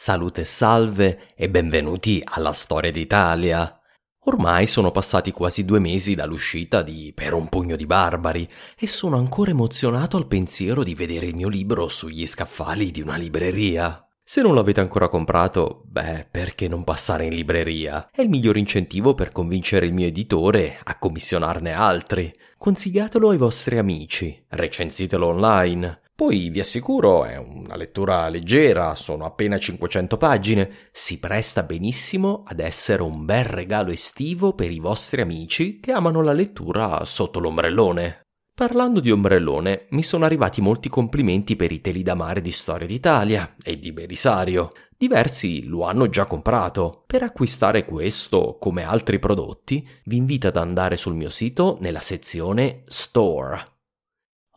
Salute e salve e benvenuti alla storia d'Italia. Ormai sono passati quasi due mesi dall'uscita di Per un pugno di barbari e sono ancora emozionato al pensiero di vedere il mio libro sugli scaffali di una libreria. Se non l'avete ancora comprato, beh, perché non passare in libreria? È il miglior incentivo per convincere il mio editore a commissionarne altri. Consigliatelo ai vostri amici, recensitelo online. Poi vi assicuro è una lettura leggera, sono appena 500 pagine, si presta benissimo ad essere un bel regalo estivo per i vostri amici che amano la lettura sotto l'ombrellone. Parlando di ombrellone, mi sono arrivati molti complimenti per i teli da mare di Storia d'Italia e di Belisario. Diversi lo hanno già comprato. Per acquistare questo, come altri prodotti, vi invito ad andare sul mio sito nella sezione Store.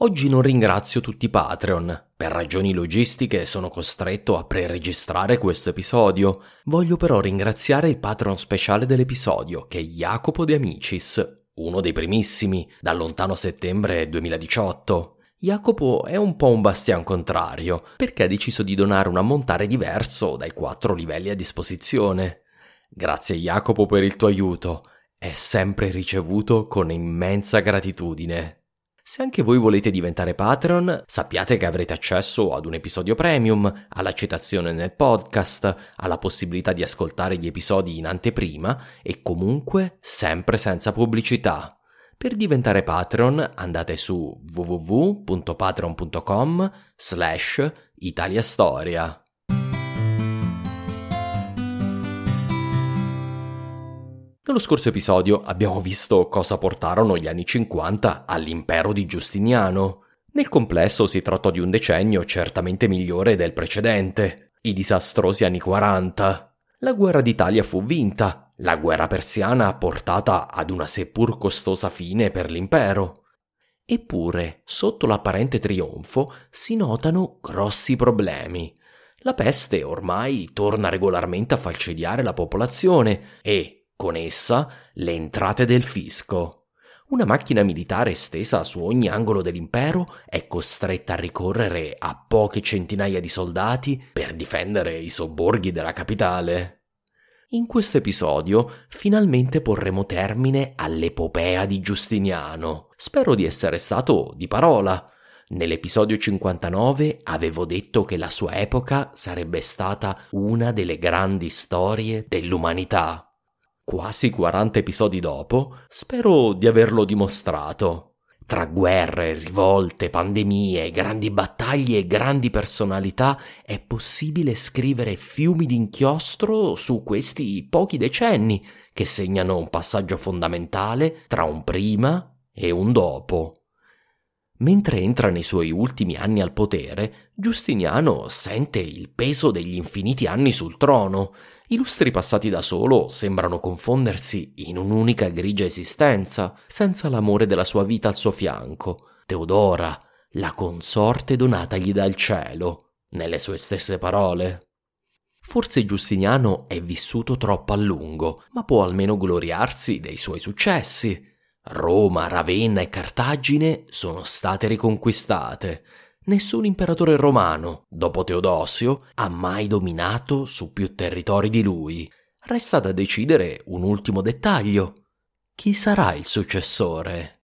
Oggi non ringrazio tutti i Patreon. Per ragioni logistiche sono costretto a preregistrare questo episodio. Voglio però ringraziare il patron speciale dell'episodio, che è Jacopo De Amicis, uno dei primissimi, dal lontano settembre 2018. Jacopo è un po' un bastian contrario, perché ha deciso di donare un ammontare diverso dai quattro livelli a disposizione. Grazie Jacopo per il tuo aiuto, è sempre ricevuto con immensa gratitudine. Se anche voi volete diventare Patreon, sappiate che avrete accesso ad un episodio premium, alla citazione nel podcast, alla possibilità di ascoltare gli episodi in anteprima e comunque sempre senza pubblicità. Per diventare Patreon andate su www.patreon.com slash italiastoria. Nello scorso episodio abbiamo visto cosa portarono gli anni 50 all'impero di Giustiniano. Nel complesso si trattò di un decennio certamente migliore del precedente, i disastrosi anni 40. La guerra d'Italia fu vinta, la guerra persiana portata ad una seppur costosa fine per l'impero. Eppure, sotto l'apparente trionfo, si notano grossi problemi. La peste ormai torna regolarmente a falcidiare la popolazione e, con essa le entrate del fisco. Una macchina militare estesa su ogni angolo dell'impero è costretta a ricorrere a poche centinaia di soldati per difendere i sobborghi della capitale. In questo episodio finalmente porremo termine all'epopea di Giustiniano. Spero di essere stato di parola. Nell'episodio 59 avevo detto che la sua epoca sarebbe stata una delle grandi storie dell'umanità quasi 40 episodi dopo, spero di averlo dimostrato. Tra guerre, rivolte, pandemie, grandi battaglie e grandi personalità è possibile scrivere fiumi d'inchiostro su questi pochi decenni che segnano un passaggio fondamentale tra un prima e un dopo. Mentre entra nei suoi ultimi anni al potere, Giustiniano sente il peso degli infiniti anni sul trono i lustri passati da solo sembrano confondersi in un'unica grigia esistenza, senza l'amore della sua vita al suo fianco, Teodora, la consorte donatagli dal cielo, nelle sue stesse parole. Forse Giustiniano è vissuto troppo a lungo, ma può almeno gloriarsi dei suoi successi. Roma, Ravenna e Cartagine sono state riconquistate. Nessun imperatore romano, dopo Teodosio, ha mai dominato su più territori di lui. Resta da decidere un ultimo dettaglio. Chi sarà il successore?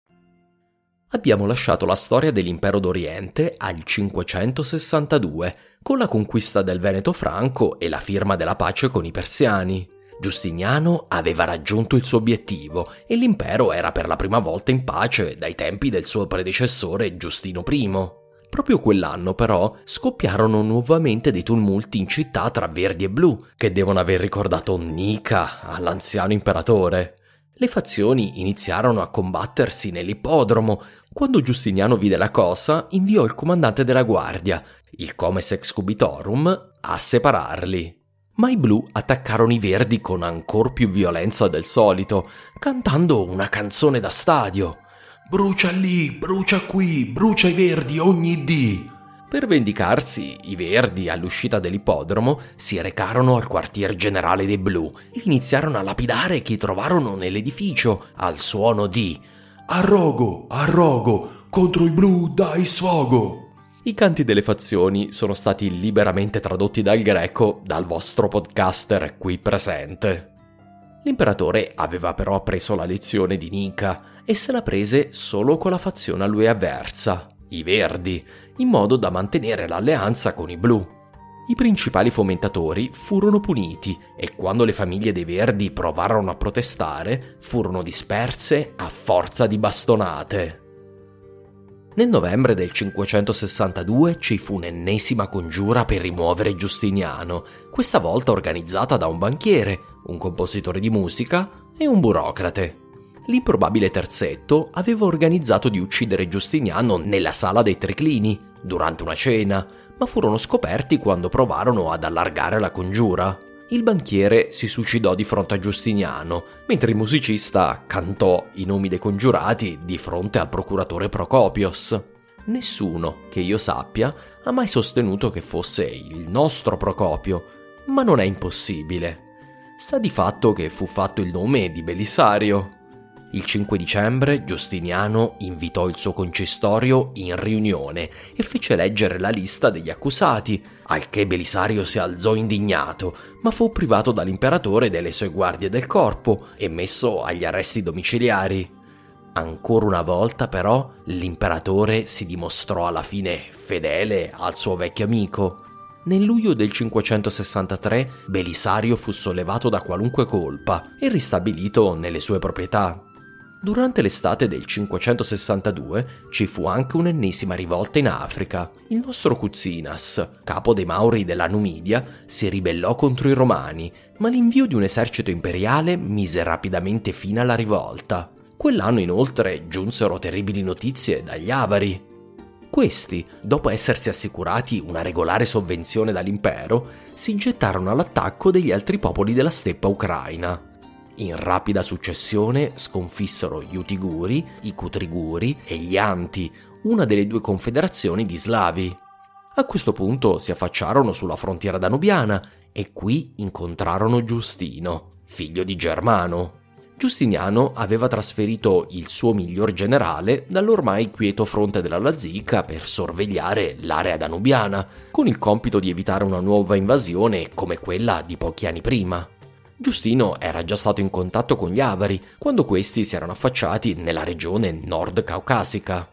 Abbiamo lasciato la storia dell'impero d'Oriente al 562, con la conquista del Veneto franco e la firma della pace con i persiani. Giustiniano aveva raggiunto il suo obiettivo e l'impero era per la prima volta in pace dai tempi del suo predecessore Giustino I. Proprio quell'anno, però, scoppiarono nuovamente dei tumulti in città tra verdi e blu, che devono aver ricordato Nica all'anziano imperatore. Le fazioni iniziarono a combattersi nell'ippodromo. Quando Giustiniano vide la cosa, inviò il comandante della guardia, il Comes Excubitorum, a separarli. Ma i blu attaccarono i verdi con ancor più violenza del solito, cantando una canzone da stadio. Brucia lì, brucia qui, brucia i verdi ogni dì. Per vendicarsi, i verdi, all'uscita dell'ippodromo, si recarono al quartier generale dei blu e iniziarono a lapidare chi trovarono nell'edificio al suono di Arrogo, arrogo, contro i blu dai sfogo. I canti delle fazioni sono stati liberamente tradotti dal greco dal vostro podcaster qui presente. L'imperatore aveva però appreso la lezione di Nica e se la prese solo con la fazione a lui avversa, i verdi, in modo da mantenere l'alleanza con i blu. I principali fomentatori furono puniti e quando le famiglie dei verdi provarono a protestare, furono disperse a forza di bastonate. Nel novembre del 562 ci fu un'ennesima congiura per rimuovere Giustiniano, questa volta organizzata da un banchiere, un compositore di musica e un burocrate. L'improbabile terzetto aveva organizzato di uccidere Giustiniano nella sala dei Triclini, durante una cena, ma furono scoperti quando provarono ad allargare la congiura. Il banchiere si suicidò di fronte a Giustiniano, mentre il musicista cantò i nomi dei congiurati di fronte al procuratore Procopios. Nessuno, che io sappia, ha mai sostenuto che fosse il nostro Procopio, ma non è impossibile. Sta di fatto che fu fatto il nome di Belisario. Il 5 dicembre Giustiniano invitò il suo concistorio in riunione e fece leggere la lista degli accusati, al che Belisario si alzò indignato, ma fu privato dall'imperatore delle sue guardie del corpo e messo agli arresti domiciliari. Ancora una volta però l'imperatore si dimostrò alla fine fedele al suo vecchio amico. Nel luglio del 563 Belisario fu sollevato da qualunque colpa e ristabilito nelle sue proprietà. Durante l'estate del 562 ci fu anche un'ennesima rivolta in Africa. Il nostro Cuzinas, capo dei Mauri della Numidia, si ribellò contro i Romani, ma l'invio di un esercito imperiale mise rapidamente fine alla rivolta. Quell'anno inoltre giunsero terribili notizie dagli Avari. Questi, dopo essersi assicurati una regolare sovvenzione dall'impero, si gettarono all'attacco degli altri popoli della steppa ucraina. In rapida successione sconfissero gli Utiguri, i Cutriguri e gli Anti, una delle due confederazioni di Slavi. A questo punto si affacciarono sulla frontiera danubiana e qui incontrarono Giustino, figlio di Germano. Giustiniano aveva trasferito il suo miglior generale dall'ormai quieto fronte della Lazica per sorvegliare l'area danubiana, con il compito di evitare una nuova invasione come quella di pochi anni prima. Giustino era già stato in contatto con gli Avari quando questi si erano affacciati nella regione nord caucasica.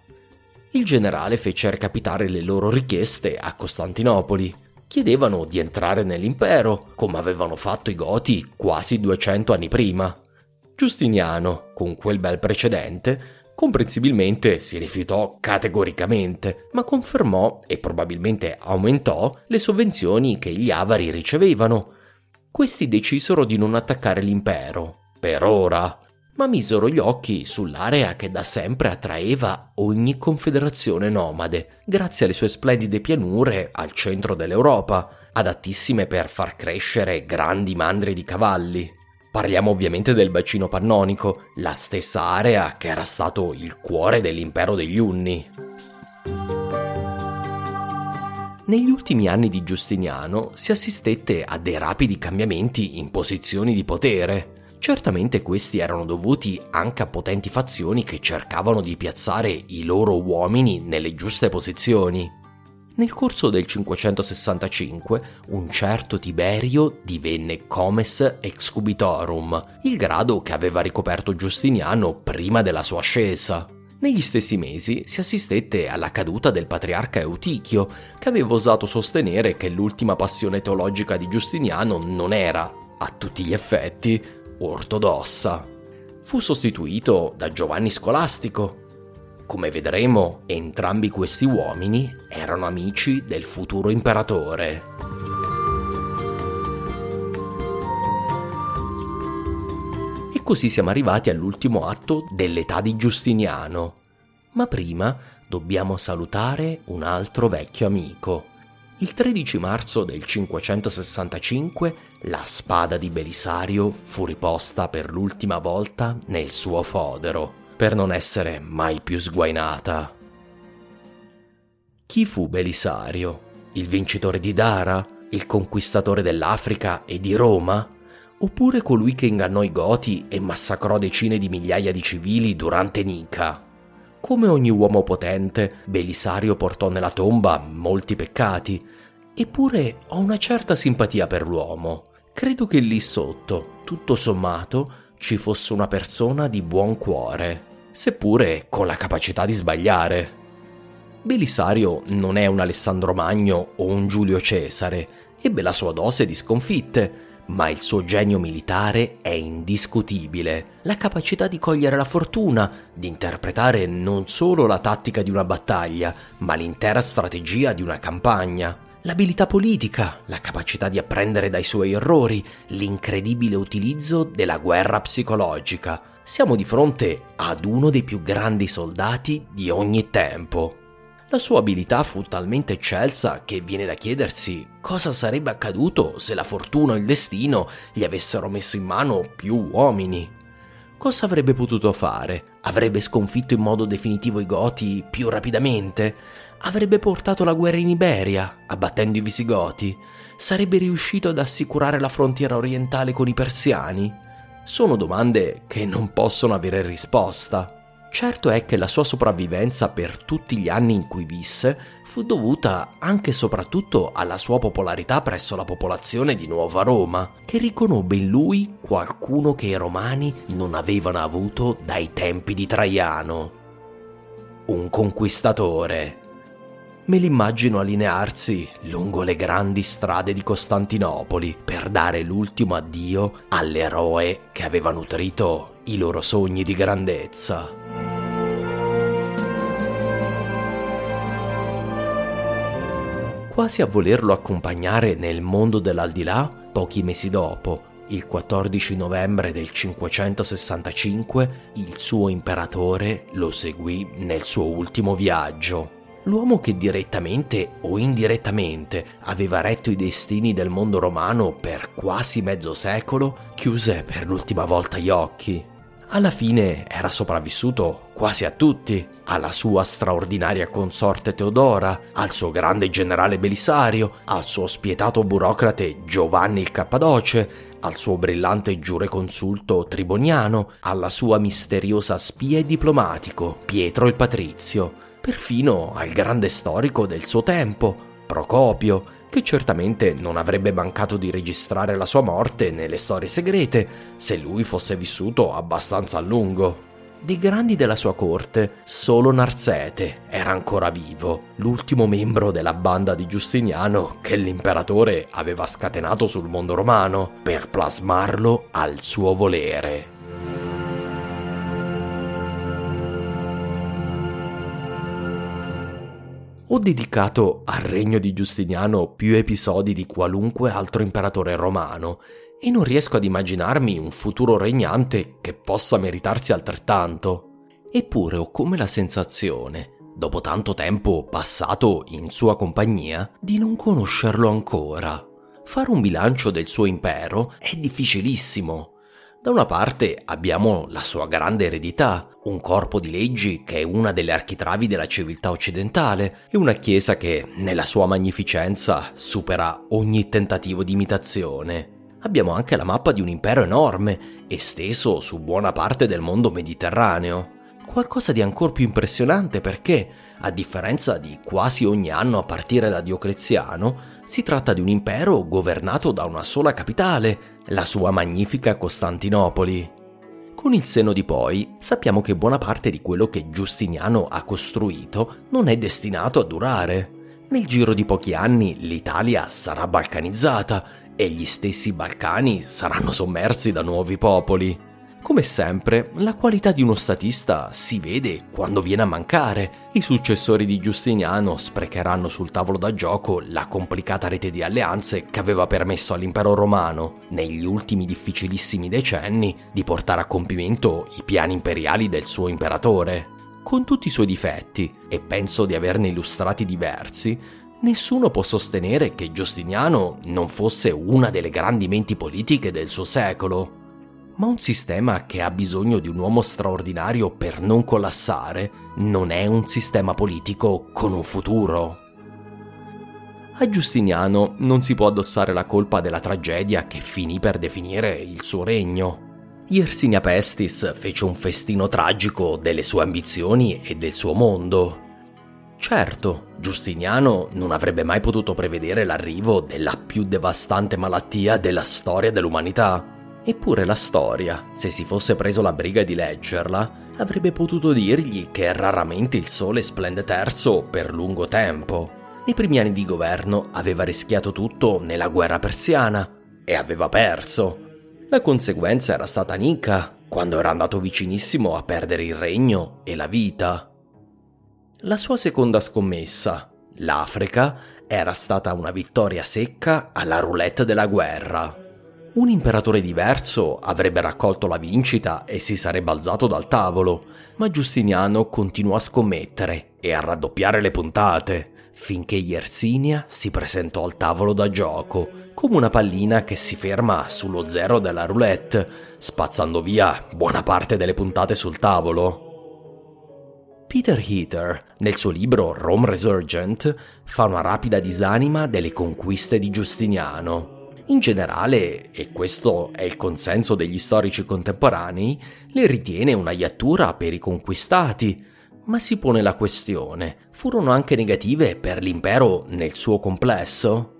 Il generale fece recapitare le loro richieste a Costantinopoli. Chiedevano di entrare nell'impero, come avevano fatto i Goti quasi 200 anni prima. Giustiniano, con quel bel precedente, comprensibilmente si rifiutò categoricamente, ma confermò e probabilmente aumentò le sovvenzioni che gli avari ricevevano. Questi decisero di non attaccare l'impero, per ora, ma misero gli occhi sull'area che da sempre attraeva ogni confederazione nomade, grazie alle sue splendide pianure al centro dell'Europa, adattissime per far crescere grandi mandri di cavalli. Parliamo ovviamente del bacino pannonico, la stessa area che era stato il cuore dell'impero degli Unni. Negli ultimi anni di Giustiniano si assistette a dei rapidi cambiamenti in posizioni di potere. Certamente questi erano dovuti anche a potenti fazioni che cercavano di piazzare i loro uomini nelle giuste posizioni. Nel corso del 565 un certo Tiberio divenne comes excubitorum, il grado che aveva ricoperto Giustiniano prima della sua ascesa. Negli stessi mesi si assistette alla caduta del patriarca Eutichio, che aveva osato sostenere che l'ultima passione teologica di Giustiniano non era, a tutti gli effetti, ortodossa. Fu sostituito da Giovanni Scolastico, come vedremo, entrambi questi uomini erano amici del futuro imperatore. Così siamo arrivati all'ultimo atto dell'età di Giustiniano. Ma prima dobbiamo salutare un altro vecchio amico. Il 13 marzo del 565 la spada di Belisario fu riposta per l'ultima volta nel suo fodero per non essere mai più sguainata. Chi fu Belisario? Il vincitore di Dara? Il conquistatore dell'Africa e di Roma? Oppure colui che ingannò i Goti e massacrò decine di migliaia di civili durante Nica? Come ogni uomo potente, Belisario portò nella tomba molti peccati, eppure ho una certa simpatia per l'uomo. Credo che lì sotto, tutto sommato, ci fosse una persona di buon cuore seppure con la capacità di sbagliare. Belisario non è un Alessandro Magno o un Giulio Cesare, ebbe la sua dose di sconfitte, ma il suo genio militare è indiscutibile. La capacità di cogliere la fortuna, di interpretare non solo la tattica di una battaglia, ma l'intera strategia di una campagna. L'abilità politica, la capacità di apprendere dai suoi errori, l'incredibile utilizzo della guerra psicologica, siamo di fronte ad uno dei più grandi soldati di ogni tempo. La sua abilità fu talmente eccelsa che viene da chiedersi cosa sarebbe accaduto se la fortuna o il destino gli avessero messo in mano più uomini. Cosa avrebbe potuto fare? Avrebbe sconfitto in modo definitivo i Goti più rapidamente? Avrebbe portato la guerra in Iberia, abbattendo i Visigoti? Sarebbe riuscito ad assicurare la frontiera orientale con i Persiani? Sono domande che non possono avere risposta. Certo è che la sua sopravvivenza per tutti gli anni in cui visse fu dovuta anche e soprattutto alla sua popolarità presso la popolazione di Nuova Roma, che riconobbe in lui qualcuno che i romani non avevano avuto dai tempi di Traiano. Un conquistatore, me l'immagino allinearsi lungo le grandi strade di Costantinopoli per dare l'ultimo addio all'eroe che aveva nutrito i loro sogni di grandezza. Quasi a volerlo accompagnare nel mondo dell'aldilà, pochi mesi dopo, il 14 novembre del 565, il suo imperatore lo seguì nel suo ultimo viaggio l'uomo che direttamente o indirettamente aveva retto i destini del mondo romano per quasi mezzo secolo, chiuse per l'ultima volta gli occhi. Alla fine era sopravvissuto quasi a tutti, alla sua straordinaria consorte Teodora, al suo grande generale Belisario, al suo spietato burocrate Giovanni il Cappadoce, al suo brillante giureconsulto Triboniano, alla sua misteriosa spia e diplomatico Pietro il Patrizio, perfino al grande storico del suo tempo, Procopio, che certamente non avrebbe mancato di registrare la sua morte nelle storie segrete se lui fosse vissuto abbastanza a lungo. Dei grandi della sua corte, solo Narsete era ancora vivo, l'ultimo membro della banda di Giustiniano che l'imperatore aveva scatenato sul mondo romano per plasmarlo al suo volere. Ho dedicato al regno di Giustiniano più episodi di qualunque altro imperatore romano e non riesco ad immaginarmi un futuro regnante che possa meritarsi altrettanto. Eppure ho come la sensazione, dopo tanto tempo passato in sua compagnia, di non conoscerlo ancora. Fare un bilancio del suo impero è difficilissimo. Da una parte abbiamo la sua grande eredità, un corpo di leggi che è una delle architravi della civiltà occidentale e una chiesa che, nella sua magnificenza, supera ogni tentativo di imitazione. Abbiamo anche la mappa di un impero enorme, esteso su buona parte del mondo mediterraneo. Qualcosa di ancora più impressionante perché, a differenza di quasi ogni anno a partire da Diocleziano, si tratta di un impero governato da una sola capitale, la sua magnifica Costantinopoli. Con il seno di poi sappiamo che buona parte di quello che Giustiniano ha costruito non è destinato a durare. Nel giro di pochi anni l'Italia sarà balcanizzata e gli stessi Balcani saranno sommersi da nuovi popoli. Come sempre, la qualità di uno statista si vede quando viene a mancare. I successori di Giustiniano sprecheranno sul tavolo da gioco la complicata rete di alleanze che aveva permesso all'impero romano, negli ultimi difficilissimi decenni, di portare a compimento i piani imperiali del suo imperatore. Con tutti i suoi difetti, e penso di averne illustrati diversi, nessuno può sostenere che Giustiniano non fosse una delle grandi menti politiche del suo secolo ma un sistema che ha bisogno di un uomo straordinario per non collassare non è un sistema politico con un futuro. A Giustiniano non si può addossare la colpa della tragedia che finì per definire il suo regno. Yersinia Pestis fece un festino tragico delle sue ambizioni e del suo mondo. Certo, Giustiniano non avrebbe mai potuto prevedere l'arrivo della più devastante malattia della storia dell'umanità, Eppure la storia, se si fosse preso la briga di leggerla, avrebbe potuto dirgli che raramente il sole splende terzo per lungo tempo. Nei primi anni di governo aveva rischiato tutto nella guerra persiana e aveva perso. La conseguenza era stata Nica, quando era andato vicinissimo a perdere il regno e la vita. La sua seconda scommessa, l'Africa, era stata una vittoria secca alla roulette della guerra. Un imperatore diverso avrebbe raccolto la vincita e si sarebbe alzato dal tavolo, ma Giustiniano continuò a scommettere e a raddoppiare le puntate, finché Yersinia si presentò al tavolo da gioco, come una pallina che si ferma sullo zero della roulette, spazzando via buona parte delle puntate sul tavolo. Peter Heater, nel suo libro Rome Resurgent, fa una rapida disanima delle conquiste di Giustiniano in generale, e questo è il consenso degli storici contemporanei, le ritiene una iattura per i conquistati, ma si pone la questione, furono anche negative per l'impero nel suo complesso?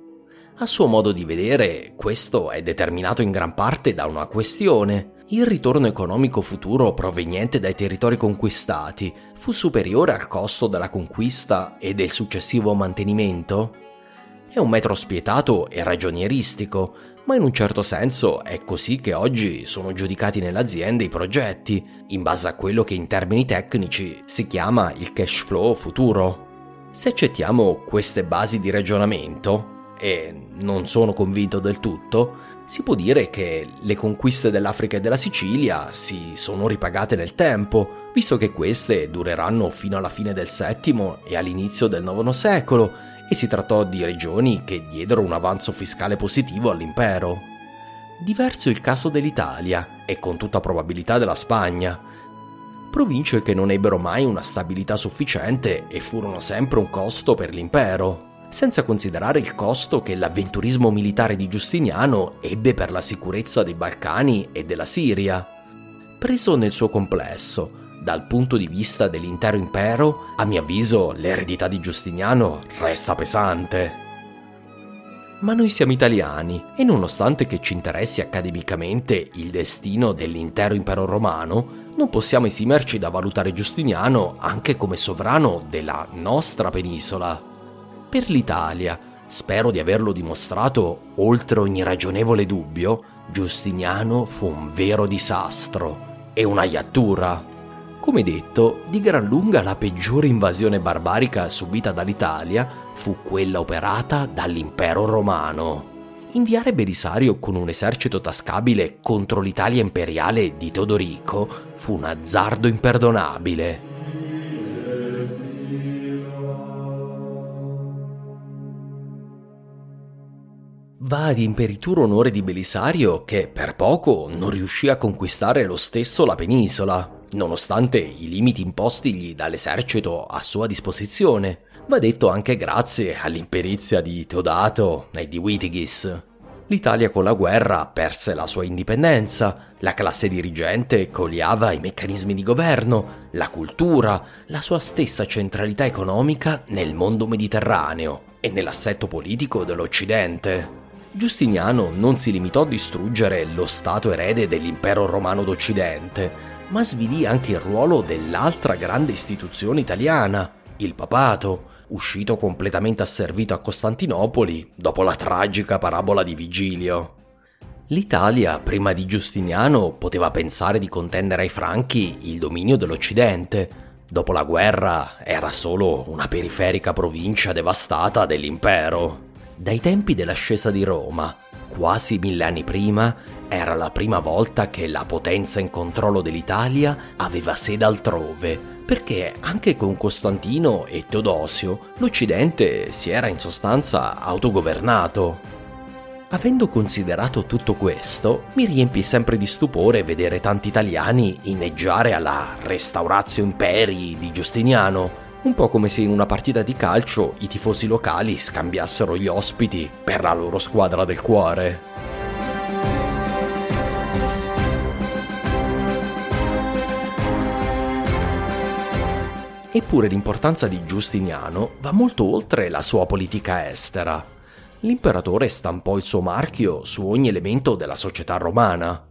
A suo modo di vedere, questo è determinato in gran parte da una questione. Il ritorno economico futuro proveniente dai territori conquistati fu superiore al costo della conquista e del successivo mantenimento? È un metro spietato e ragionieristico, ma in un certo senso è così che oggi sono giudicati nelle aziende i progetti, in base a quello che in termini tecnici si chiama il cash flow futuro. Se accettiamo queste basi di ragionamento, e non sono convinto del tutto, si può dire che le conquiste dell'Africa e della Sicilia si sono ripagate nel tempo, visto che queste dureranno fino alla fine del VII e all'inizio del IX secolo e si trattò di regioni che diedero un avanzo fiscale positivo all'impero. Diverso il caso dell'Italia e con tutta probabilità della Spagna. Province che non ebbero mai una stabilità sufficiente e furono sempre un costo per l'impero senza considerare il costo che l'avventurismo militare di Giustiniano ebbe per la sicurezza dei Balcani e della Siria. Preso nel suo complesso, dal punto di vista dell'intero impero, a mio avviso l'eredità di Giustiniano resta pesante. Ma noi siamo italiani e nonostante che ci interessi accademicamente il destino dell'intero impero romano, non possiamo esimerci da valutare Giustiniano anche come sovrano della nostra penisola per l'Italia. Spero di averlo dimostrato oltre ogni ragionevole dubbio, Giustiniano fu un vero disastro e una iattura. Come detto, di gran lunga la peggiore invasione barbarica subita dall'Italia fu quella operata dall'impero romano. Inviare Belisario con un esercito tascabile contro l'Italia imperiale di Teodorico fu un azzardo imperdonabile. Va ad imperituro onore di Belisario che per poco non riuscì a conquistare lo stesso la penisola, nonostante i limiti impostigli dall'esercito a sua disposizione. Va detto anche grazie all'imperizia di Teodato e di Witigis. L'Italia con la guerra perse la sua indipendenza, la classe dirigente coliava i meccanismi di governo, la cultura, la sua stessa centralità economica nel mondo mediterraneo e nell'assetto politico dell'Occidente. Giustiniano non si limitò a distruggere lo stato erede dell'impero romano d'Occidente, ma svilì anche il ruolo dell'altra grande istituzione italiana, il papato, uscito completamente asservito a Costantinopoli dopo la tragica parabola di Vigilio. L'Italia, prima di Giustiniano, poteva pensare di contendere ai Franchi il dominio dell'Occidente. Dopo la guerra era solo una periferica provincia devastata dell'impero. Dai tempi dell'ascesa di Roma, quasi mille anni prima, era la prima volta che la potenza in controllo dell'Italia aveva sede altrove, perché anche con Costantino e Teodosio l'Occidente si era in sostanza autogovernato. Avendo considerato tutto questo, mi riempie sempre di stupore vedere tanti italiani inneggiare alla Restauratio Imperi di Giustiniano, un po' come se in una partita di calcio i tifosi locali scambiassero gli ospiti per la loro squadra del cuore. Eppure l'importanza di Giustiniano va molto oltre la sua politica estera. L'imperatore stampò il suo marchio su ogni elemento della società romana.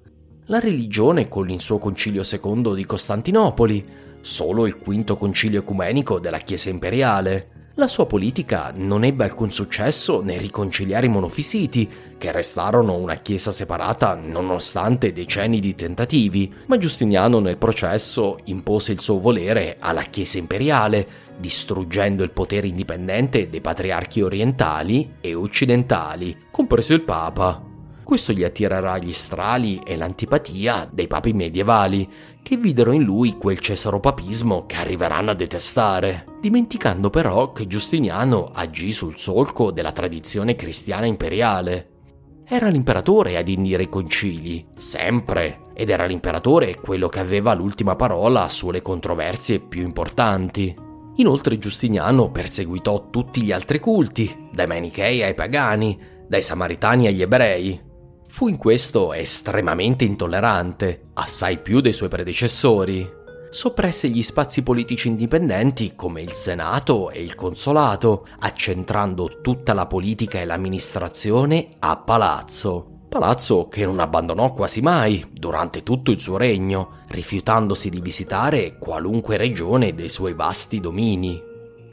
La religione con il suo concilio secondo di Costantinopoli, solo il quinto concilio ecumenico della Chiesa imperiale. La sua politica non ebbe alcun successo nel riconciliare i monofisiti, che restarono una chiesa separata nonostante decenni di tentativi, ma Giustiniano nel processo impose il suo volere alla Chiesa imperiale, distruggendo il potere indipendente dei patriarchi orientali e occidentali, compreso il Papa. Questo gli attirerà gli strali e l'antipatia dei papi medievali, che videro in lui quel cesaropapismo che arriveranno a detestare, dimenticando però che Giustiniano agì sul solco della tradizione cristiana imperiale. Era l'imperatore ad indire i concili, sempre, ed era l'imperatore quello che aveva l'ultima parola sulle controversie più importanti. Inoltre Giustiniano perseguitò tutti gli altri culti, dai manichei ai pagani, dai samaritani agli ebrei, Fu in questo estremamente intollerante, assai più dei suoi predecessori. Soppresse gli spazi politici indipendenti come il Senato e il Consolato, accentrando tutta la politica e l'amministrazione a Palazzo. Palazzo che non abbandonò quasi mai durante tutto il suo regno, rifiutandosi di visitare qualunque regione dei suoi vasti domini.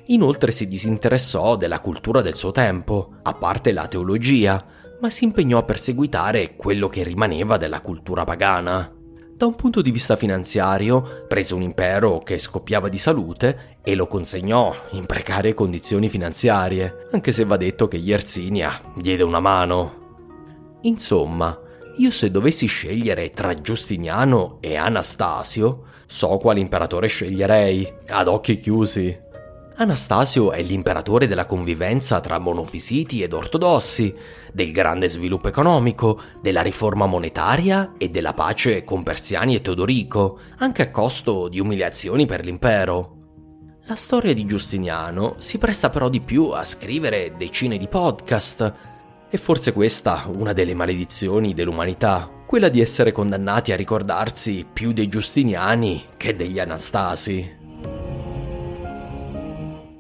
Inoltre si disinteressò della cultura del suo tempo, a parte la teologia, ma si impegnò a perseguitare quello che rimaneva della cultura pagana. Da un punto di vista finanziario, prese un impero che scoppiava di salute e lo consegnò in precarie condizioni finanziarie, anche se va detto che Yersinia diede una mano. Insomma, io se dovessi scegliere tra Giustiniano e Anastasio, so quale imperatore sceglierei, ad occhi chiusi. Anastasio è l'imperatore della convivenza tra monofisiti ed ortodossi, del grande sviluppo economico, della riforma monetaria e della pace con Persiani e Teodorico, anche a costo di umiliazioni per l'impero. La storia di Giustiniano si presta però di più a scrivere decine di podcast, e forse questa una delle maledizioni dell'umanità, quella di essere condannati a ricordarsi più dei Giustiniani che degli Anastasi.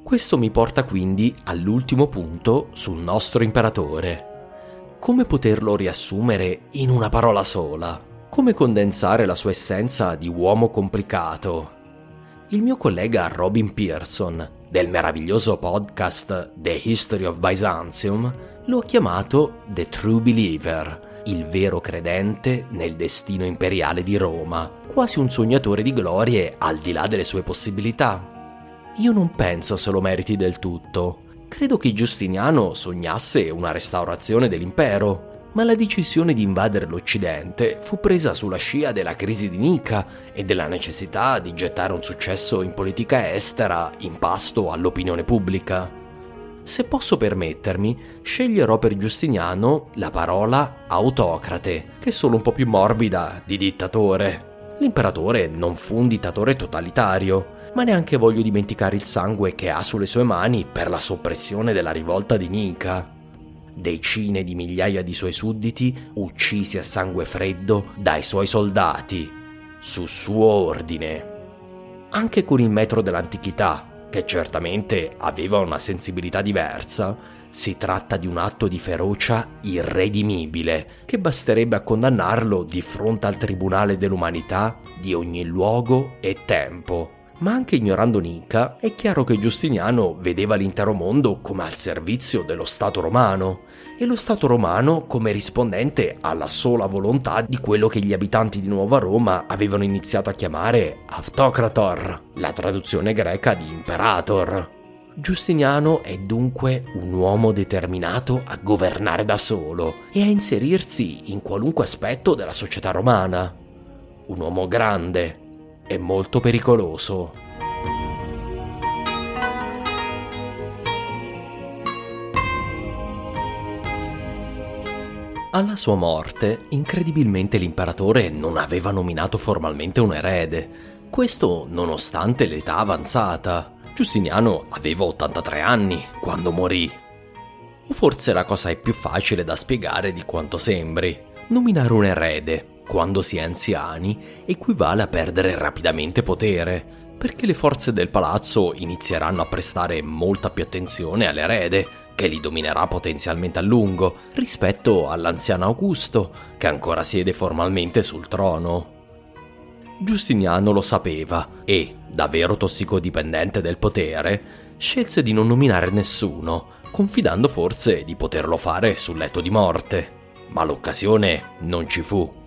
Questo mi porta quindi all'ultimo punto sul nostro imperatore. Come poterlo riassumere in una parola sola? Come condensare la sua essenza di uomo complicato? Il mio collega Robin Pearson, del meraviglioso podcast The History of Byzantium, lo ha chiamato The True Believer, il vero credente nel destino imperiale di Roma, quasi un sognatore di glorie al di là delle sue possibilità. Io non penso se lo meriti del tutto. Credo che Giustiniano sognasse una restaurazione dell'impero, ma la decisione di invadere l'Occidente fu presa sulla scia della crisi di Nica e della necessità di gettare un successo in politica estera in pasto all'opinione pubblica. Se posso permettermi, sceglierò per Giustiniano la parola autocrate, che è solo un po' più morbida di dittatore. L'imperatore non fu un dittatore totalitario, ma neanche voglio dimenticare il sangue che ha sulle sue mani per la soppressione della rivolta di Nica. Decine di migliaia di suoi sudditi uccisi a sangue freddo dai suoi soldati, su suo ordine. Anche con il metro dell'antichità, che certamente aveva una sensibilità diversa, si tratta di un atto di ferocia irredimibile che basterebbe a condannarlo di fronte al tribunale dell'umanità di ogni luogo e tempo ma anche ignorando Nica, è chiaro che Giustiniano vedeva l'intero mondo come al servizio dello Stato romano e lo Stato romano come rispondente alla sola volontà di quello che gli abitanti di Nuova Roma avevano iniziato a chiamare Autocrator, la traduzione greca di Imperator. Giustiniano è dunque un uomo determinato a governare da solo e a inserirsi in qualunque aspetto della società romana. Un uomo grande, è molto pericoloso. Alla sua morte, incredibilmente l'imperatore non aveva nominato formalmente un erede, questo nonostante l'età avanzata. Giustiniano aveva 83 anni quando morì. O forse la cosa è più facile da spiegare di quanto sembri. Nominare un erede quando si è anziani, equivale a perdere rapidamente potere, perché le forze del palazzo inizieranno a prestare molta più attenzione all'erede, che li dominerà potenzialmente a lungo, rispetto all'anziano Augusto, che ancora siede formalmente sul trono. Giustiniano lo sapeva e, da vero tossicodipendente del potere, scelse di non nominare nessuno, confidando forse di poterlo fare sul letto di morte. Ma l'occasione non ci fu.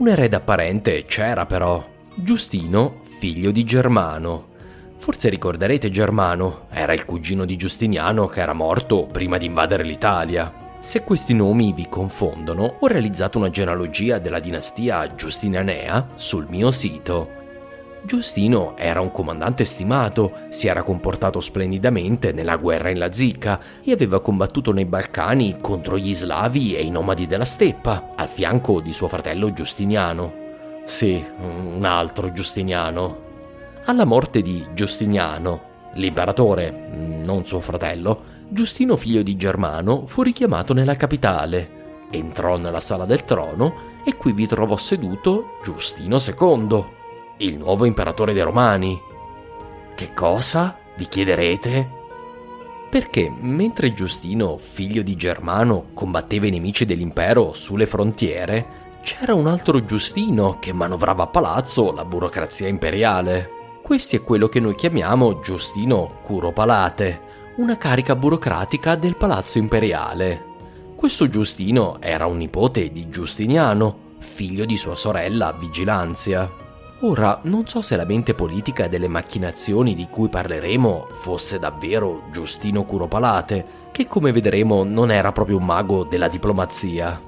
Un erede apparente c'era però. Giustino, figlio di Germano. Forse ricorderete Germano, era il cugino di Giustiniano che era morto prima di invadere l'Italia. Se questi nomi vi confondono, ho realizzato una genealogia della dinastia Giustinianea sul mio sito. Giustino era un comandante stimato, si era comportato splendidamente nella guerra in Lazica e aveva combattuto nei Balcani contro gli slavi e i nomadi della steppa, al fianco di suo fratello Giustiniano. Sì, un altro Giustiniano. Alla morte di Giustiniano, l'imperatore, non suo fratello, Giustino figlio di Germano fu richiamato nella capitale. Entrò nella sala del trono e qui vi trovò seduto Giustino II il nuovo imperatore dei Romani. Che cosa? Vi chiederete? Perché mentre Giustino, figlio di Germano, combatteva i nemici dell'impero sulle frontiere, c'era un altro Giustino che manovrava a palazzo la burocrazia imperiale. Questo è quello che noi chiamiamo Giustino Curopalate, una carica burocratica del palazzo imperiale. Questo Giustino era un nipote di Giustiniano, figlio di sua sorella Vigilanzia. Ora, non so se la mente politica delle macchinazioni di cui parleremo fosse davvero Giustino Curopalate, che come vedremo non era proprio un mago della diplomazia.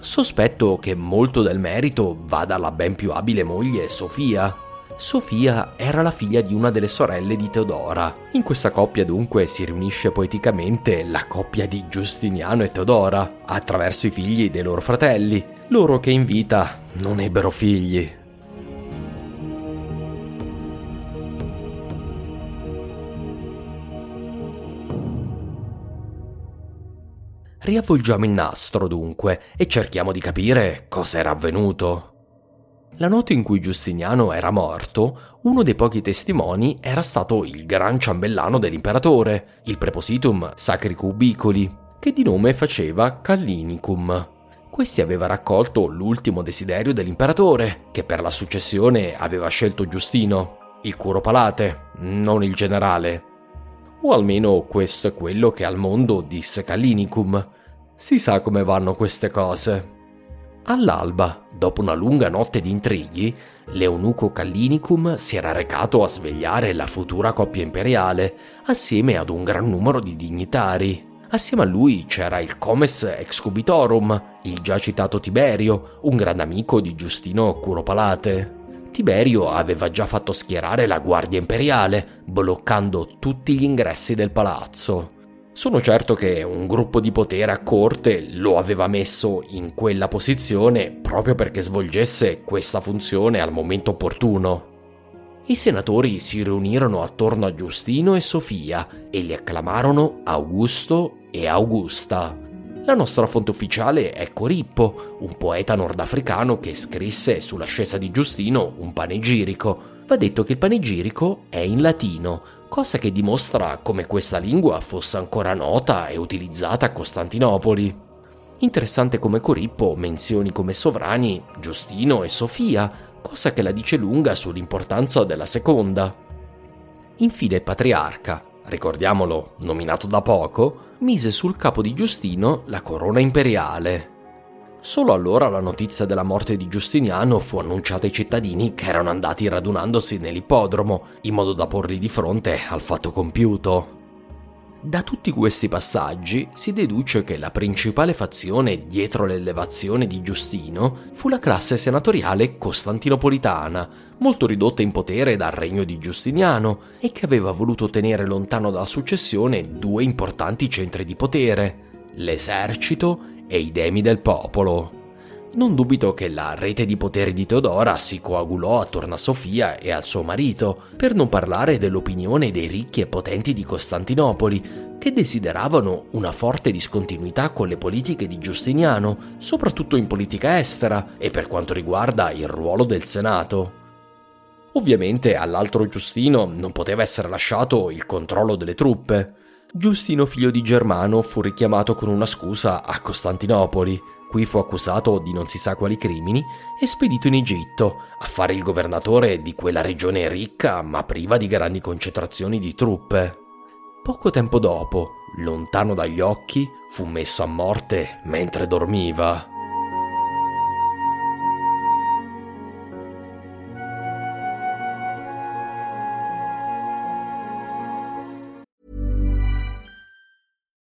Sospetto che molto del merito vada alla ben più abile moglie Sofia. Sofia era la figlia di una delle sorelle di Teodora. In questa coppia dunque si riunisce poeticamente la coppia di Giustiniano e Teodora, attraverso i figli dei loro fratelli, loro che in vita non ebbero figli. Riavvolgiamo il nastro dunque e cerchiamo di capire cosa era avvenuto. La notte in cui Giustiniano era morto, uno dei pochi testimoni era stato il gran ciambellano dell'imperatore, il prepositum Sacri Cubicoli, che di nome faceva Callinicum. Questi aveva raccolto l'ultimo desiderio dell'imperatore, che per la successione aveva scelto Giustino, il curopalate, non il generale. O almeno questo è quello che al mondo disse Callinicum. Si sa come vanno queste cose. All'alba, dopo una lunga notte di intrighi, l'eunuco Callinicum si era recato a svegliare la futura coppia imperiale, assieme ad un gran numero di dignitari. Assieme a lui c'era il Comes Excubitorum, il già citato Tiberio, un gran amico di Giustino Curopalate. Tiberio aveva già fatto schierare la guardia imperiale, bloccando tutti gli ingressi del palazzo. Sono certo che un gruppo di potere a corte lo aveva messo in quella posizione proprio perché svolgesse questa funzione al momento opportuno. I senatori si riunirono attorno a Giustino e Sofia e li acclamarono Augusto e Augusta. La nostra fonte ufficiale è Corippo, un poeta nordafricano che scrisse sull'ascesa di Giustino un panegirico. Va detto che il panegirico è in latino, cosa che dimostra come questa lingua fosse ancora nota e utilizzata a Costantinopoli. Interessante come Corippo menzioni come sovrani Giustino e Sofia, cosa che la dice lunga sull'importanza della seconda. Infine il patriarca, ricordiamolo, nominato da poco, mise sul capo di Giustino la corona imperiale, Solo allora la notizia della morte di Giustiniano fu annunciata ai cittadini che erano andati radunandosi nell'ippodromo, in modo da porli di fronte al fatto compiuto. Da tutti questi passaggi si deduce che la principale fazione dietro l'elevazione di Giustino fu la classe senatoriale costantinopolitana, molto ridotta in potere dal regno di Giustiniano e che aveva voluto tenere lontano dalla successione due importanti centri di potere, l'esercito e i demi del popolo. Non dubito che la rete di poteri di Teodora si coagulò attorno a Sofia e al suo marito, per non parlare dell'opinione dei ricchi e potenti di Costantinopoli, che desideravano una forte discontinuità con le politiche di Giustiniano, soprattutto in politica estera e per quanto riguarda il ruolo del Senato. Ovviamente all'altro Giustino non poteva essere lasciato il controllo delle truppe. Giustino figlio di Germano fu richiamato con una scusa a Costantinopoli. Qui fu accusato di non si sa quali crimini e spedito in Egitto a fare il governatore di quella regione ricca ma priva di grandi concentrazioni di truppe. Poco tempo dopo, lontano dagli occhi, fu messo a morte mentre dormiva.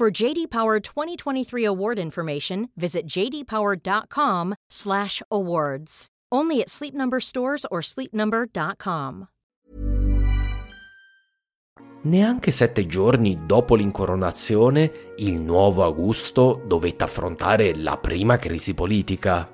For JD Power 2023 award information, visit jdpower.com/awards. Only at Sleep Number stores or sleepnumber.com. Neanche sette giorni dopo l'incoronazione, il nuovo Augusto dovette affrontare la prima crisi politica.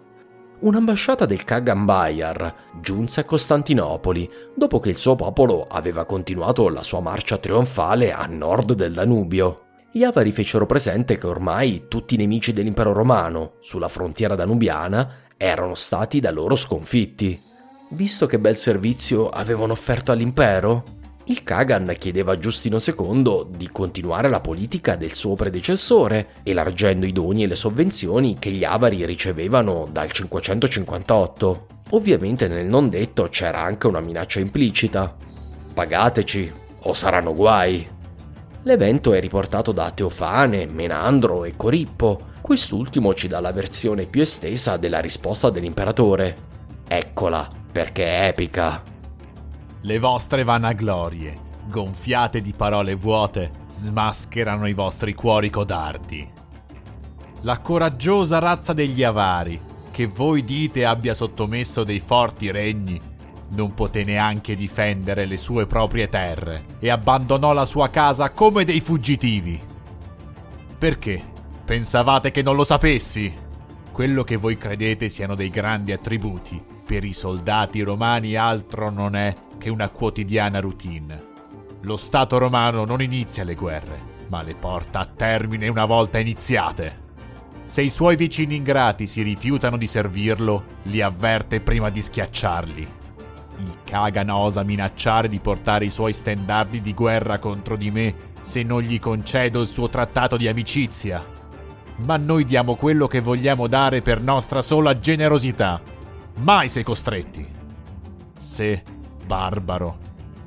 un'ambasciata del Kagan Bayar giunse a Costantinopoli dopo che il suo popolo aveva continuato la sua marcia trionfale a nord del Danubio. Gli avari fecero presente che ormai tutti i nemici dell'impero romano sulla frontiera danubiana erano stati da loro sconfitti. Visto che bel servizio avevano offerto all'impero, il Kagan chiedeva a Giustino II di continuare la politica del suo predecessore, elargendo i doni e le sovvenzioni che gli avari ricevevano dal 558. Ovviamente nel non detto c'era anche una minaccia implicita. Pagateci o saranno guai. L'evento è riportato da Teofane, Menandro e Corippo. Quest'ultimo ci dà la versione più estesa della risposta dell'imperatore. Eccola, perché è epica. Le vostre vanaglorie, gonfiate di parole vuote, smascherano i vostri cuori codardi. La coraggiosa razza degli avari, che voi dite abbia sottomesso dei forti regni, non poté neanche difendere le sue proprie terre e abbandonò la sua casa come dei fuggitivi. Perché? Pensavate che non lo sapessi? Quello che voi credete siano dei grandi attributi, per i soldati romani altro non è che una quotidiana routine. Lo Stato romano non inizia le guerre, ma le porta a termine una volta iniziate. Se i suoi vicini ingrati si rifiutano di servirlo, li avverte prima di schiacciarli il Kagan osa minacciare di portare i suoi stendardi di guerra contro di me se non gli concedo il suo trattato di amicizia. Ma noi diamo quello che vogliamo dare per nostra sola generosità. Mai sei costretti. Se, barbaro,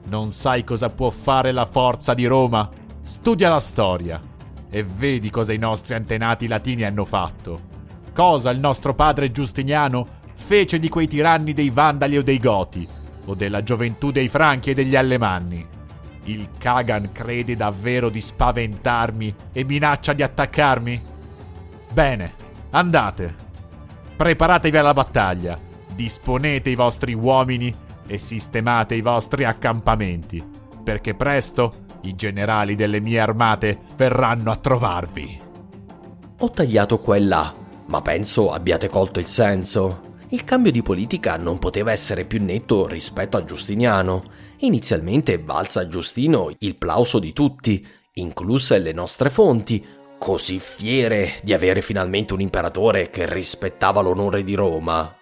non sai cosa può fare la forza di Roma, studia la storia e vedi cosa i nostri antenati latini hanno fatto. Cosa il nostro padre Giustiniano fece di quei tiranni dei Vandali o dei Goti, o della gioventù dei Franchi e degli Allemanni. Il Kagan crede davvero di spaventarmi e minaccia di attaccarmi? Bene, andate. Preparatevi alla battaglia, disponete i vostri uomini e sistemate i vostri accampamenti, perché presto i generali delle mie armate verranno a trovarvi. Ho tagliato qua e là, ma penso abbiate colto il senso il cambio di politica non poteva essere più netto rispetto a Giustiniano. Inizialmente valsa a Giustino il plauso di tutti, incluse le nostre fonti, così fiere di avere finalmente un imperatore che rispettava l'onore di Roma.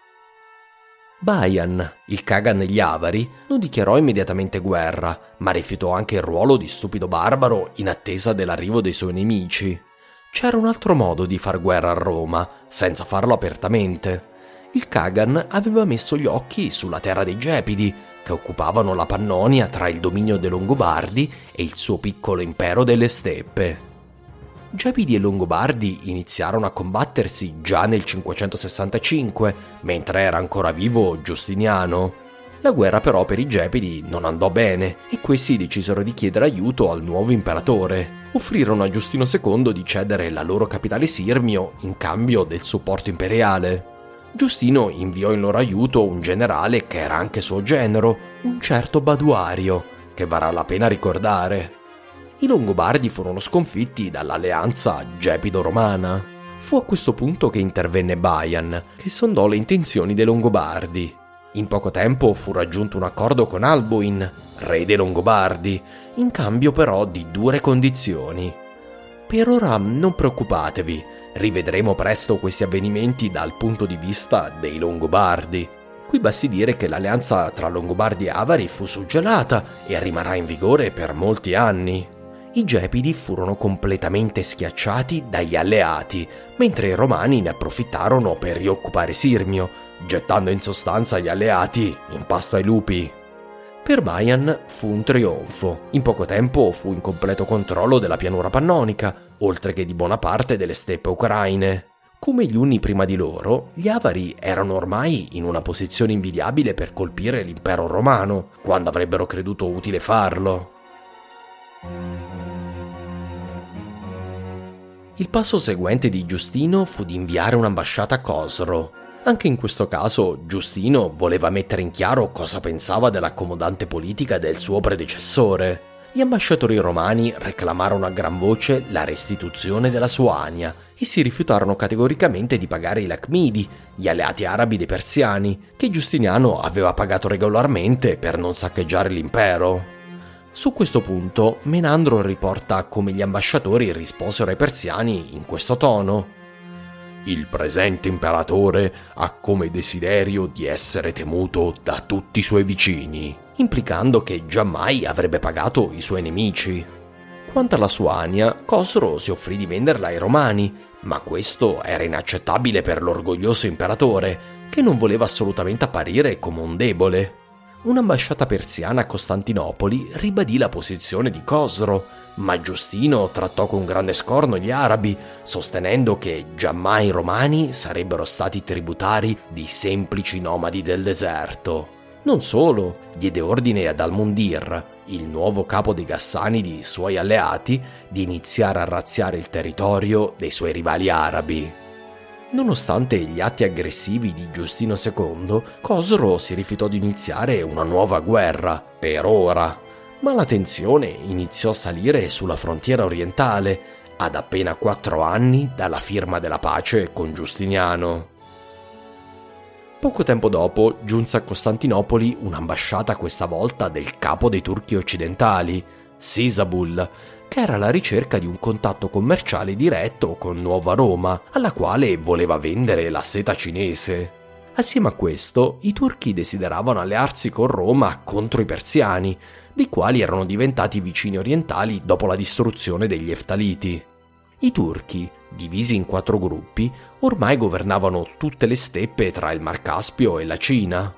Bayan, il Kagan degli Avari, non dichiarò immediatamente guerra, ma rifiutò anche il ruolo di stupido barbaro in attesa dell'arrivo dei suoi nemici. C'era un altro modo di far guerra a Roma, senza farlo apertamente il Kagan aveva messo gli occhi sulla terra dei Gepidi, che occupavano la Pannonia tra il dominio dei Longobardi e il suo piccolo impero delle steppe. Gepidi e Longobardi iniziarono a combattersi già nel 565, mentre era ancora vivo Giustiniano. La guerra però per i Gepidi non andò bene e questi decisero di chiedere aiuto al nuovo imperatore. Offrirono a Giustino II di cedere la loro capitale Sirmio in cambio del supporto imperiale. Giustino inviò in loro aiuto un generale che era anche suo genero, un certo Baduario, che varrà la pena ricordare. I Longobardi furono sconfitti dall'alleanza gepido-romana. Fu a questo punto che intervenne Bayan, che sondò le intenzioni dei Longobardi. In poco tempo fu raggiunto un accordo con Alboin, re dei Longobardi, in cambio però di dure condizioni. Per ora non preoccupatevi, Rivedremo presto questi avvenimenti dal punto di vista dei Longobardi. Qui basti dire che l'alleanza tra Longobardi e Avari fu suggelata e rimarrà in vigore per molti anni. I Gepidi furono completamente schiacciati dagli alleati, mentre i Romani ne approfittarono per rioccupare Sirmio, gettando in sostanza gli alleati in pasto ai lupi. Per Bayan fu un trionfo. In poco tempo fu in completo controllo della pianura pannonica, oltre che di buona parte delle steppe ucraine. Come gli Unni prima di loro, gli Avari erano ormai in una posizione invidiabile per colpire l'impero romano, quando avrebbero creduto utile farlo. Il passo seguente di Giustino fu di inviare un'ambasciata a Cosro, anche in questo caso Giustino voleva mettere in chiaro cosa pensava dell'accomodante politica del suo predecessore. Gli ambasciatori romani reclamarono a gran voce la restituzione della Suania e si rifiutarono categoricamente di pagare i Lacmidi, gli alleati arabi dei persiani, che Giustiniano aveva pagato regolarmente per non saccheggiare l'impero. Su questo punto Menandro riporta come gli ambasciatori risposero ai persiani in questo tono. Il presente imperatore ha come desiderio di essere temuto da tutti i suoi vicini, implicando che giammai avrebbe pagato i suoi nemici. Quanto alla Suania, Cosro si offrì di venderla ai romani, ma questo era inaccettabile per l'orgoglioso imperatore, che non voleva assolutamente apparire come un debole un'ambasciata persiana a Costantinopoli ribadì la posizione di Cosro, ma Giustino trattò con grande scorno gli arabi, sostenendo che giammai i romani sarebbero stati tributari di semplici nomadi del deserto. Non solo, diede ordine ad Al-Mundir, il nuovo capo dei Gassanidi, suoi alleati, di iniziare a razziare il territorio dei suoi rivali arabi. Nonostante gli atti aggressivi di Giustino II, Cosro si rifiutò di iniziare una nuova guerra, per ora, ma la tensione iniziò a salire sulla frontiera orientale, ad appena quattro anni dalla firma della pace con Giustiniano. Poco tempo dopo giunse a Costantinopoli un'ambasciata questa volta del capo dei turchi occidentali, Sisabul, che era alla ricerca di un contatto commerciale diretto con Nuova Roma, alla quale voleva vendere la seta cinese. Assieme a questo, i turchi desideravano allearsi con Roma contro i persiani, dei quali erano diventati vicini orientali dopo la distruzione degli Eftaliti. I turchi, divisi in quattro gruppi, ormai governavano tutte le steppe tra il Mar Caspio e la Cina.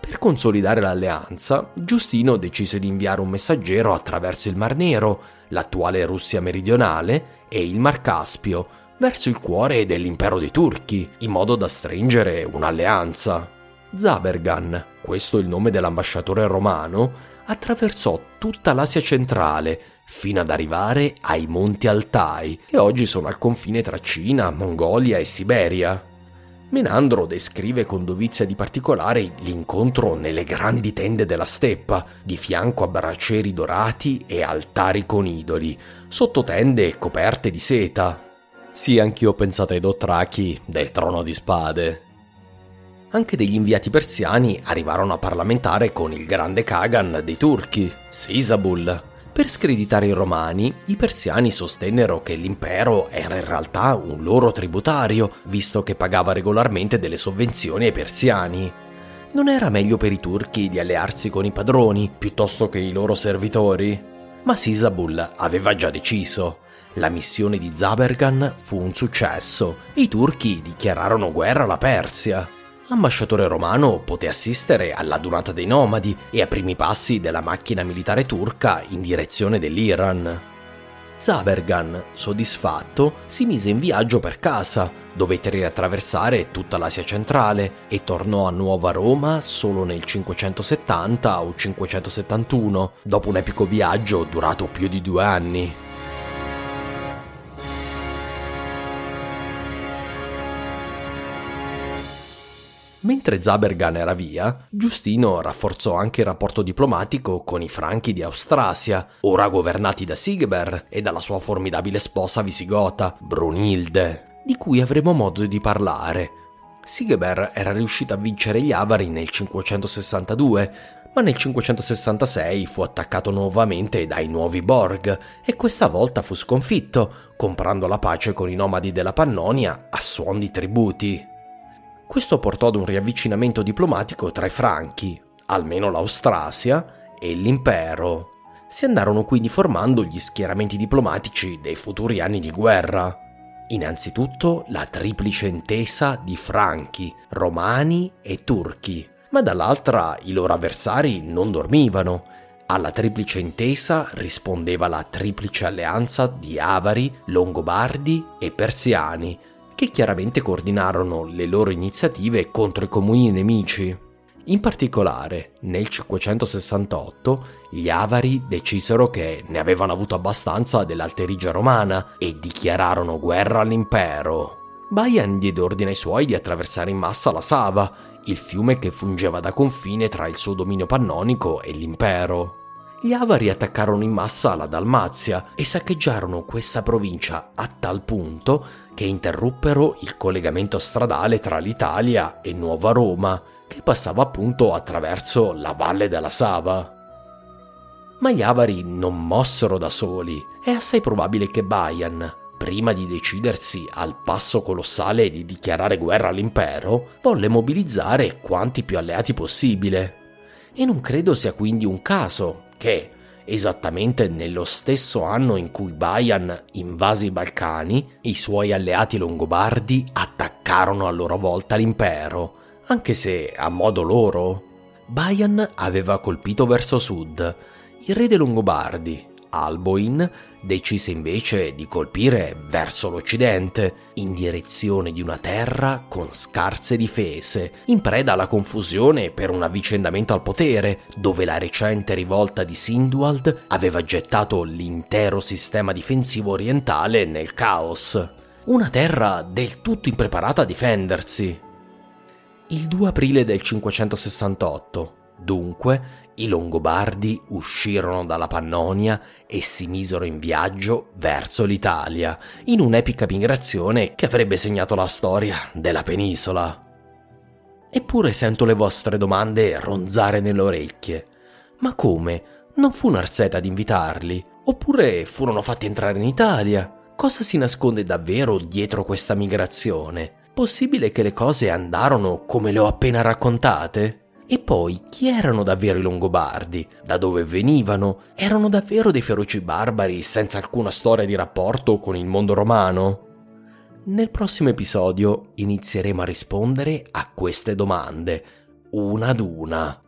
Per consolidare l'alleanza, Giustino decise di inviare un messaggero attraverso il Mar Nero, l'attuale Russia meridionale, e il Mar Caspio, verso il cuore dell'impero dei turchi, in modo da stringere un'alleanza. Zabergan, questo è il nome dell'ambasciatore romano, attraversò tutta l'Asia centrale, fino ad arrivare ai Monti Altai, che oggi sono al confine tra Cina, Mongolia e Siberia. Menandro descrive con dovizia di particolare l'incontro nelle grandi tende della steppa, di fianco a braccieri dorati e altari con idoli, sotto tende coperte di seta. Sì, anch'io ho pensato ai Dothraki del trono di spade. Anche degli inviati persiani arrivarono a parlamentare con il grande Kagan dei turchi, Sisabul, per screditare i romani, i persiani sostennero che l'impero era in realtà un loro tributario, visto che pagava regolarmente delle sovvenzioni ai persiani. Non era meglio per i turchi di allearsi con i padroni piuttosto che i loro servitori? Ma Sisabul aveva già deciso. La missione di Zabergan fu un successo e i turchi dichiararono guerra alla Persia l'ambasciatore romano poté assistere all'adunata dei nomadi e ai primi passi della macchina militare turca in direzione dell'Iran. Zabergan, soddisfatto, si mise in viaggio per casa, dovette riattraversare tutta l'Asia centrale e tornò a Nuova Roma solo nel 570 o 571, dopo un epico viaggio durato più di due anni. Mentre Zabergan era via, Giustino rafforzò anche il rapporto diplomatico con i franchi di Austrasia, ora governati da Sigeber e dalla sua formidabile sposa visigota, Brunilde, di cui avremo modo di parlare. Sigeber era riuscito a vincere gli Avari nel 562, ma nel 566 fu attaccato nuovamente dai nuovi Borg e questa volta fu sconfitto, comprando la pace con i nomadi della Pannonia a suon di tributi. Questo portò ad un riavvicinamento diplomatico tra i Franchi, almeno l'Austrasia, e l'impero. Si andarono quindi formando gli schieramenti diplomatici dei futuri anni di guerra. Innanzitutto la triplice intesa di Franchi, Romani e Turchi, ma dall'altra i loro avversari non dormivano. Alla triplice intesa rispondeva la triplice alleanza di Avari, Longobardi e Persiani, che chiaramente coordinarono le loro iniziative contro i comuni nemici. In particolare, nel 568, gli Avari decisero che ne avevano avuto abbastanza dell'alterigia romana e dichiararono guerra all'impero. Bayan diede ordine ai suoi di attraversare in massa la Sava, il fiume che fungeva da confine tra il suo dominio pannonico e l'impero. gli Avari attaccarono in massa la Dalmazia e saccheggiarono questa provincia a tal punto che interruppero il collegamento stradale tra l'Italia e Nuova Roma, che passava appunto attraverso la valle della Sava. Ma gli Avari non mossero da soli. È assai probabile che Bayan, prima di decidersi al passo colossale di dichiarare guerra all'impero, volle mobilizzare quanti più alleati possibile. E non credo sia quindi un caso che, esattamente nello stesso anno in cui Bayan invase i Balcani, i suoi alleati longobardi attaccarono a loro volta l'impero, anche se a modo loro. Bayan aveva colpito verso sud. Il re dei Longobardi, Alboin, decise invece di colpire verso l'occidente, in direzione di una terra con scarse difese, in preda alla confusione per un avvicendamento al potere, dove la recente rivolta di Sindwald aveva gettato l'intero sistema difensivo orientale nel caos. Una terra del tutto impreparata a difendersi. Il 2 aprile del 568, dunque, i Longobardi uscirono dalla Pannonia e si misero in viaggio verso l'Italia, in un'epica migrazione che avrebbe segnato la storia della penisola. Eppure sento le vostre domande ronzare nelle orecchie. Ma come? Non fu Narseta ad invitarli? Oppure furono fatti entrare in Italia? Cosa si nasconde davvero dietro questa migrazione? Possibile che le cose andarono come le ho appena raccontate? E poi chi erano davvero i Longobardi? Da dove venivano? Erano davvero dei feroci barbari senza alcuna storia di rapporto con il mondo romano? Nel prossimo episodio inizieremo a rispondere a queste domande, una ad una.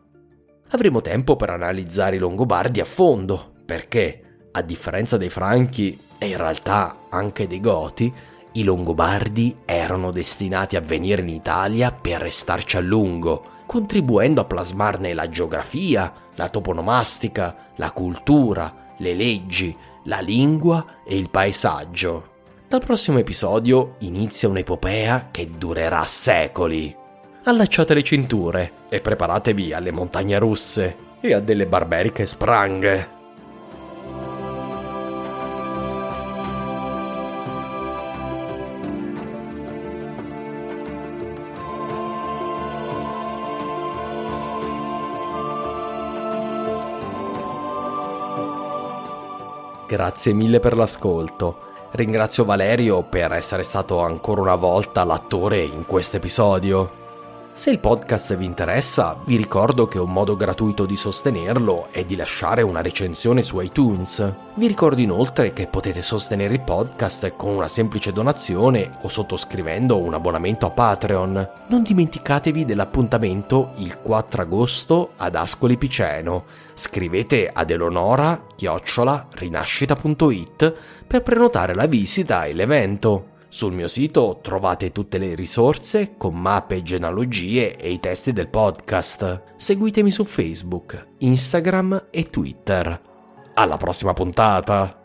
Avremo tempo per analizzare i Longobardi a fondo, perché, a differenza dei Franchi e in realtà anche dei Goti, i Longobardi erano destinati a venire in Italia per restarci a lungo contribuendo a plasmarne la geografia, la toponomastica, la cultura, le leggi, la lingua e il paesaggio. Dal prossimo episodio inizia un'epopea che durerà secoli. Allacciate le cinture e preparatevi alle montagne russe e a delle barberiche spranghe. Grazie mille per l'ascolto. Ringrazio Valerio per essere stato ancora una volta l'attore in questo episodio. Se il podcast vi interessa, vi ricordo che un modo gratuito di sostenerlo è di lasciare una recensione su iTunes. Vi ricordo inoltre che potete sostenere il podcast con una semplice donazione o sottoscrivendo un abbonamento a Patreon. Non dimenticatevi dell'appuntamento il 4 agosto ad Ascoli Piceno. Scrivete ad Eleonora chiocciola rinascita.it per prenotare la visita e l'evento. Sul mio sito trovate tutte le risorse con mappe genealogie e i testi del podcast. Seguitemi su Facebook, Instagram e Twitter. Alla prossima puntata!